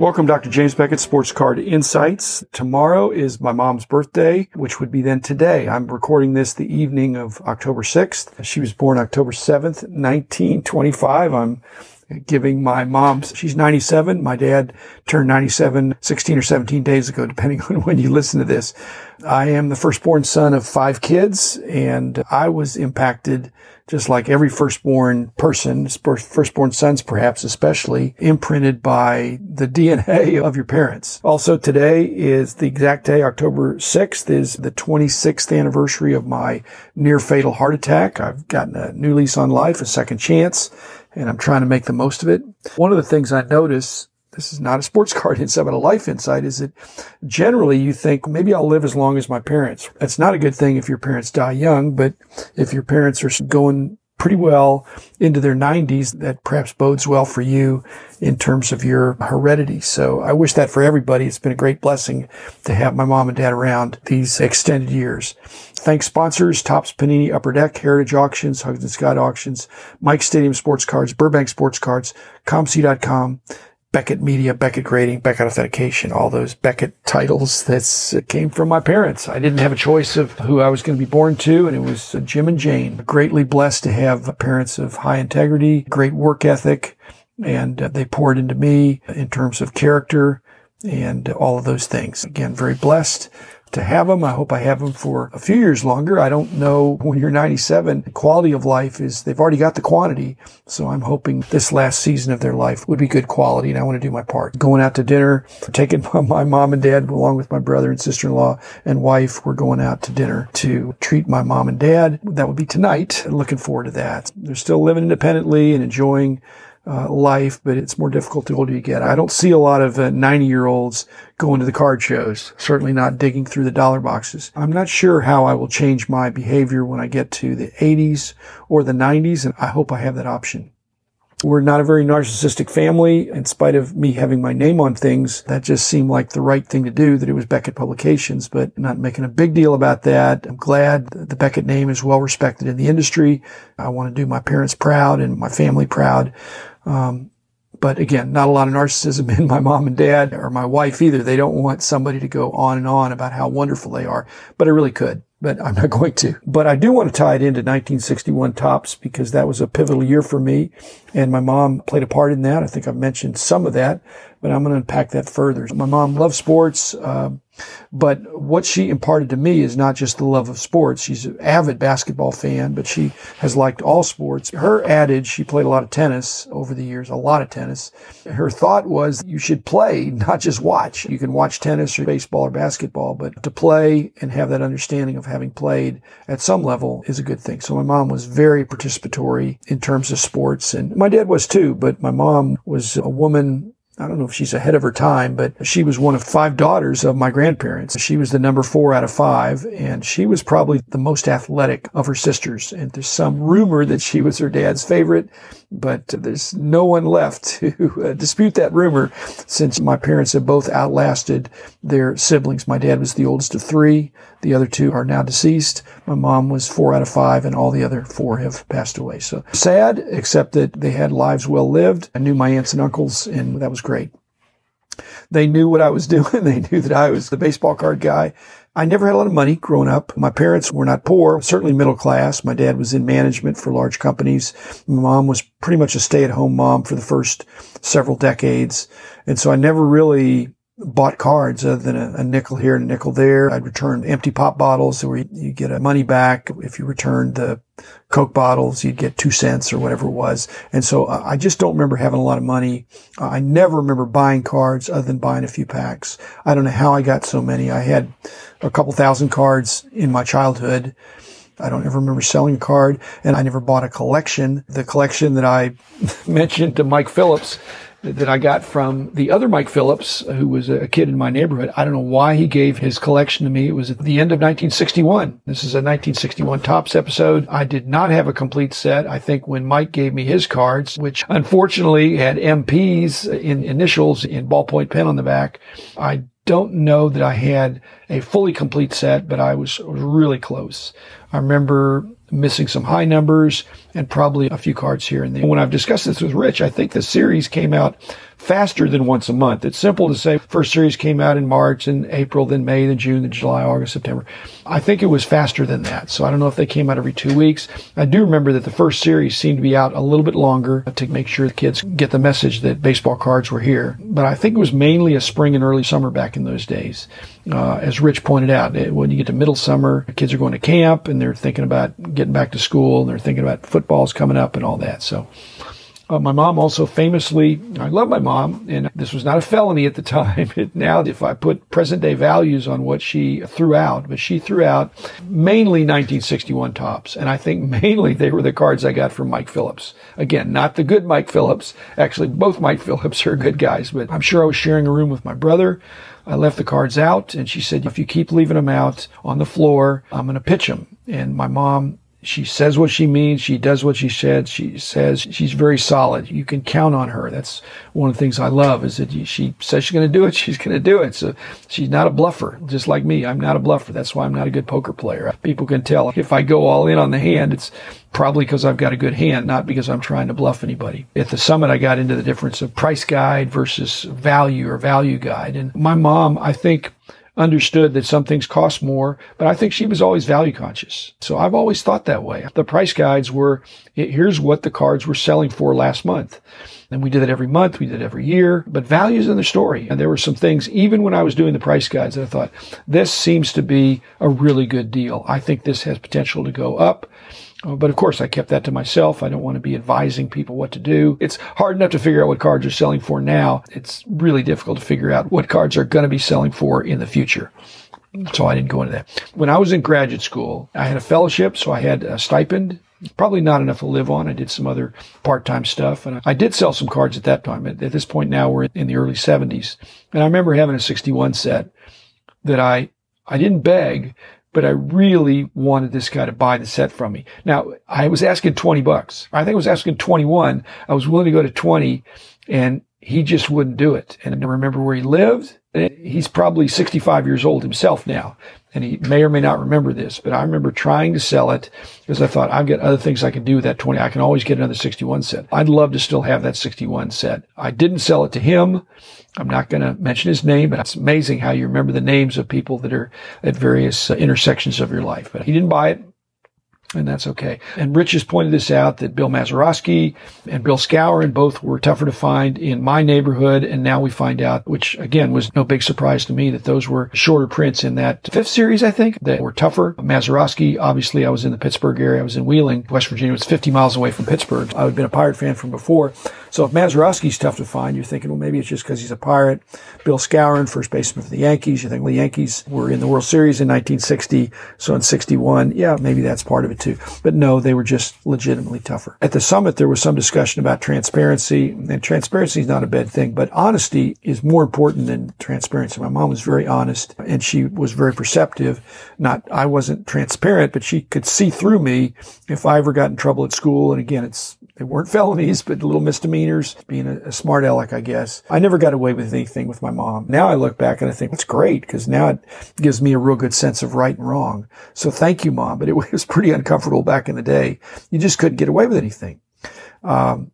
Welcome, Dr. James Beckett, Sports Card Insights. Tomorrow is my mom's birthday, which would be then today. I'm recording this the evening of October 6th. She was born October 7th, 1925. I'm giving my mom, she's 97. My dad turned 97 16 or 17 days ago, depending on when you listen to this. I am the firstborn son of five kids and I was impacted just like every firstborn person, firstborn sons perhaps especially, imprinted by the DNA of your parents. Also today is the exact day, October 6th is the 26th anniversary of my near fatal heart attack. I've gotten a new lease on life, a second chance, and I'm trying to make the most of it. One of the things I notice this is not a sports card insight, but a life insight is that generally you think maybe I'll live as long as my parents. That's not a good thing if your parents die young, but if your parents are going pretty well into their 90s, that perhaps bodes well for you in terms of your heredity. So I wish that for everybody. It's been a great blessing to have my mom and dad around these extended years. Thanks sponsors, Topps Panini Upper Deck, Heritage Auctions, Huggins and Scott Auctions, Mike Stadium Sports Cards, Burbank Sports Cards, COMC.com, Beckett Media, Beckett Grading, Beckett Authentication, all those Beckett titles that came from my parents. I didn't have a choice of who I was going to be born to, and it was Jim and Jane. Greatly blessed to have parents of high integrity, great work ethic, and uh, they poured into me in terms of character and all of those things. Again, very blessed to have them. I hope I have them for a few years longer. I don't know when you're 97, quality of life is they've already got the quantity. So I'm hoping this last season of their life would be good quality and I want to do my part. Going out to dinner, taking my mom and dad along with my brother and sister-in-law and wife. We're going out to dinner to treat my mom and dad. That would be tonight. Looking forward to that. They're still living independently and enjoying uh, life, but it's more difficult the older you get. I don't see a lot of 90 uh, year olds going to the card shows, certainly not digging through the dollar boxes. I'm not sure how I will change my behavior when I get to the 80s or the 90s, and I hope I have that option. We're not a very narcissistic family. In spite of me having my name on things, that just seemed like the right thing to do, that it was Beckett Publications, but not making a big deal about that. I'm glad the Beckett name is well respected in the industry. I want to do my parents proud and my family proud. Um, but again, not a lot of narcissism in my mom and dad or my wife either. They don't want somebody to go on and on about how wonderful they are, but I really could, but I'm not going to. But I do want to tie it into 1961 Topps because that was a pivotal year for me and my mom played a part in that. I think I've mentioned some of that, but I'm going to unpack that further. My mom loved sports. Uh, but what she imparted to me is not just the love of sports. She's an avid basketball fan, but she has liked all sports. Her adage, she played a lot of tennis over the years, a lot of tennis. Her thought was you should play, not just watch. You can watch tennis or baseball or basketball, but to play and have that understanding of having played at some level is a good thing. So my mom was very participatory in terms of sports and my dad was too, but my mom was a woman I don't know if she's ahead of her time, but she was one of five daughters of my grandparents. She was the number four out of five, and she was probably the most athletic of her sisters. And there's some rumor that she was her dad's favorite, but there's no one left to uh, dispute that rumor since my parents have both outlasted their siblings. My dad was the oldest of three. The other two are now deceased. My mom was four out of five, and all the other four have passed away. So sad, except that they had lives well lived. I knew my aunts and uncles, and that was great. They knew what I was doing. They knew that I was the baseball card guy. I never had a lot of money growing up. My parents were not poor, certainly middle class. My dad was in management for large companies. My mom was pretty much a stay at home mom for the first several decades. And so I never really bought cards other than a, a, nickel here and a nickel there. I'd return empty pop bottles where you, you get a money back. If you returned the Coke bottles, you'd get two cents or whatever it was. And so uh, I just don't remember having a lot of money. Uh, I never remember buying cards other than buying a few packs. I don't know how I got so many. I had a couple thousand cards in my childhood. I don't ever remember selling a card and I never bought a collection. The collection that I mentioned to Mike Phillips that I got from the other Mike Phillips, who was a kid in my neighborhood. I don't know why he gave his collection to me. It was at the end of 1961. This is a 1961 Topps episode. I did not have a complete set. I think when Mike gave me his cards, which unfortunately had MPs uh, in initials in ballpoint pen on the back, I don't know that I had a fully complete set, but I was, was really close. I remember missing some high numbers and probably a few cards here and there. When I've discussed this with Rich, I think the series came out faster than once a month. It's simple to say first series came out in March and April, then May, then June, then July, August, September. I think it was faster than that. So I don't know if they came out every two weeks. I do remember that the first series seemed to be out a little bit longer to make sure the kids get the message that baseball cards were here. But I think it was mainly a spring and early summer back in those days. Uh, as Rich pointed out, when you get to middle summer, kids are going to camp and they're thinking about getting back to school and they're thinking about footballs coming up and all that. So uh, my mom also famously, I love my mom, and this was not a felony at the time. It, now, if I put present day values on what she threw out, but she threw out mainly 1961 Topps. And I think mainly they were the cards I got from Mike Phillips. Again, not the good Mike Phillips. Actually, both Mike Phillips are good guys, but I'm sure I was sharing a room with my brother. I left the cards out and she said, if you keep leaving them out on the floor, I'm going to pitch them. And my mom she says what she means. She does what she said. She says she's very solid. You can count on her. That's one of the things I love is that she says she's going to do it. She's going to do it. So she's not a bluffer, just like me. I'm not a bluffer. That's why I'm not a good poker player. People can tell if I go all in on the hand, it's probably because I've got a good hand, not because I'm trying to bluff anybody. At the summit, I got into the difference of price guide versus value or value guide. And my mom, I think, understood that some things cost more, but I think she was always value conscious. So I've always thought that way. The price guides were, here's what the cards were selling for last month. And we did it every month. We did it every year, but values in the story. And there were some things, even when I was doing the price guides, that I thought, this seems to be a really good deal. I think this has potential to go up. Uh, but of course, I kept that to myself. I don't want to be advising people what to do. It's hard enough to figure out what cards are selling for now. It's really difficult to figure out what cards are going to be selling for in the future. So I didn't go into that. When I was in graduate school, I had a fellowship, so I had a stipend. Probably not enough to live on. I did some other part-time stuff, and I did sell some cards at that time. At, this point now, we're in the early 70s, and I remember having a 61 set that I I didn't beg, but I really wanted this guy to buy the set from me. Now, I was asking 20 bucks. I think I was asking 21. I was willing to go to 20 and he just wouldn't do it. And I remember where he lived. He's probably 65 years old himself now and he may or may not remember this, but I remember trying to sell it because I thought I've got other things I can do with that 20. I can always get another 61 set. I'd love to still have that 61 set. I didn't sell it to him. I'm not going to mention his name, but it's amazing how you remember the names of people that are at various uh, intersections of your life. But he didn't buy it and that's okay. And Rich has pointed this out that Bill Mazeroski and Bill Skowron both were tougher to find in my neighborhood. And now we find out, which again was no big surprise to me, that those were shorter prints in that fifth series, I think, that were tougher. Mazeroski, obviously, I was in the Pittsburgh area. I was in Wheeling, West Virginia. It was 50 miles away from Pittsburgh. I had been a Pirate fan from before. So if Mazeroski's tough to find, you're thinking, well, maybe it's just because he's a Pirate. Bill Skowron, first baseman for the Yankees. You think, well, the Yankees were in the World Series in 1960. So in 61, yeah, maybe that's part of it too. But no, they were just legitimately tougher. At the summit, there was some discussion about transparency, and transparency is not a bad thing, but honesty is more important than transparency. My mom was very honest and she was very perceptive. Not, I wasn't transparent, but she could see through me if I ever got in trouble at school. And again, it's they weren't felonies, but little misdemeanors, being a, a, smart aleck, I guess. I never got away with anything with my mom. Now I look back and I think that's great because now it gives me a real good sense of right and wrong. So thank you, mom. But it was pretty uncomfortable back in the day. You just couldn't get away with anything. Um,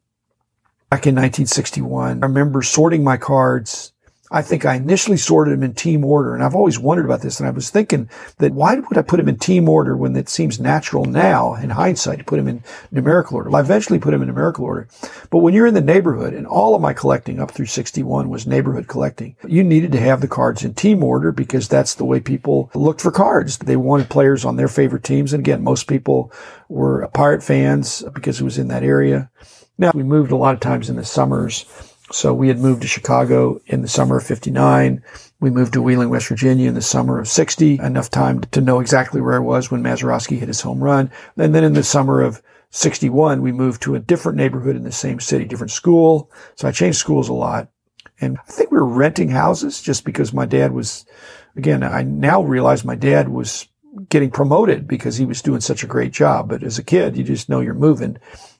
back in 1961, I remember sorting my cards I think I initially sorted them in team order. And I've always wondered about this. And I was thinking that why would I put them in team order when it seems natural now in hindsight to put them in numerical order? Well, I eventually put them in numerical order. But when you're in the neighborhood and all of my collecting up through 61 was neighborhood collecting, you needed to have the cards in team order because that's the way people looked for cards. They wanted players on their favorite teams. And again, most people were pirate fans because it was in that area. Now we moved a lot of times in the summers so we had moved to Chicago in the summer of 59. We moved to Wheeling, West Virginia in the summer of 60. Enough time to know exactly where I was when Mazeroski hit his home run. And then in the summer of 61, we moved to a different neighborhood in the same city, different school. So I changed schools a lot. And I think we were renting houses just because my dad was, again, I now realize my dad was getting promoted because he was doing such a great job. But as a kid, you just know you're moving.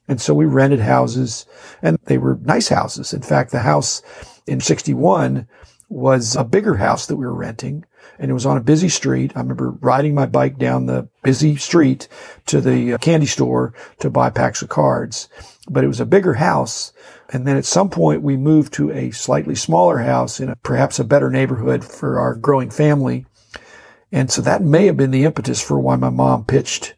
And so we rented houses and they were nice houses. In fact, the house in 61 was a bigger house that we were renting. and it was on a busy street. I remember riding my bike down the busy street to the uh, candy store to buy packs of cards. But it was a bigger house. And then at some point we moved to a slightly smaller house in a, perhaps a better neighborhood for our growing family. And so that may have been the impetus for why my mom pitched,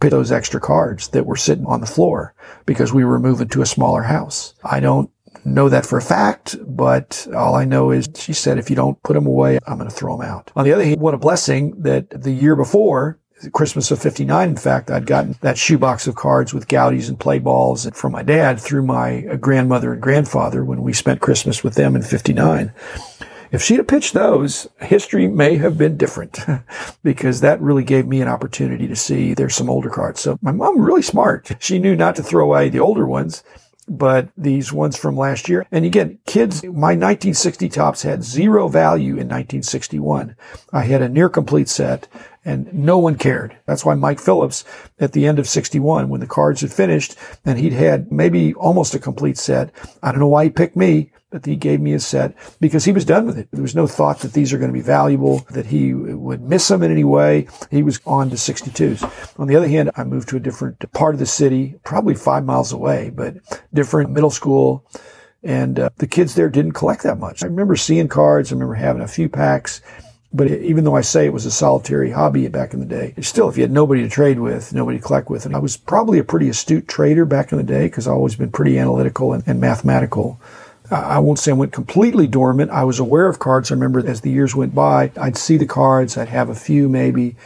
pitched those extra cards that were sitting on the floor because we were moving to a smaller house. I don't know that for a fact, but all I know is she said, if you don't put them away, I'm going to throw them out. On the other hand, what a blessing that the year before, Christmas of 59, in fact, I'd gotten that shoebox of cards with Goudeys and play balls from my dad through my grandmother and grandfather when we spent Christmas with them in 59. If she'd have pitched those, history may have been different because that really gave me an opportunity to see there's some older cards. So my mom really smart. She knew not to throw away the older ones but these ones from last year. And again, kids, my 1960 Topps had zero value in 1961. I had a near complete set and no one cared. That's why Mike Phillips at the end of 61, when the cards had finished and he'd had maybe almost a complete set, I don't know why he picked me, but he gave me a set because he was done with it. There was no thought that these are going to be valuable, that he would miss them in any way. He was on to 62s. On the other hand, I moved to a different part of the city, probably five miles away, but different middle school. And uh, the kids there didn't collect that much. I remember seeing cards. I remember having a few packs. But even though I say it was a solitary hobby back in the day, still, if you had nobody to trade with, nobody to collect with, and I was probably a pretty astute trader back in the day because I've always been pretty analytical and, and mathematical. I won't say I went completely dormant. I was aware of cards. I remember as the years went by, I'd see the cards. I'd have a few maybe,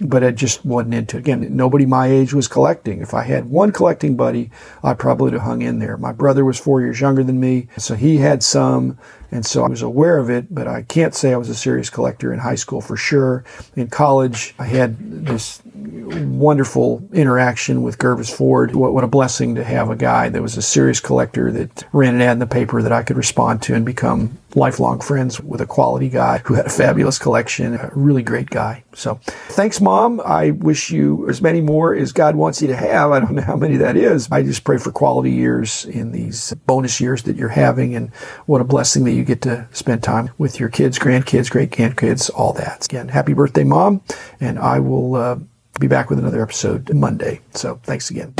but I just wasn't into it. Again, nobody my age was collecting. If I had one collecting buddy, I probably would have hung in there. My brother was four years younger than me, so he had some. And so I was aware of it, but I can't say I was a serious collector in high school for sure. In college, I had this wonderful interaction with Gervis Ford. What, what a blessing to have a guy that was a serious collector that ran an ad in the paper that I could respond to and become lifelong friends with a quality guy who had a fabulous collection, a really great guy. So thanks, mom. I wish you as many more as God wants you to have. I don't know how many that is. I just pray for quality years in these bonus years that you're having and what a blessing that you get to spend time with your kids, grandkids, great grandkids, all that. Again, happy birthday, mom. And I will uh, be back with another episode Monday. So thanks again.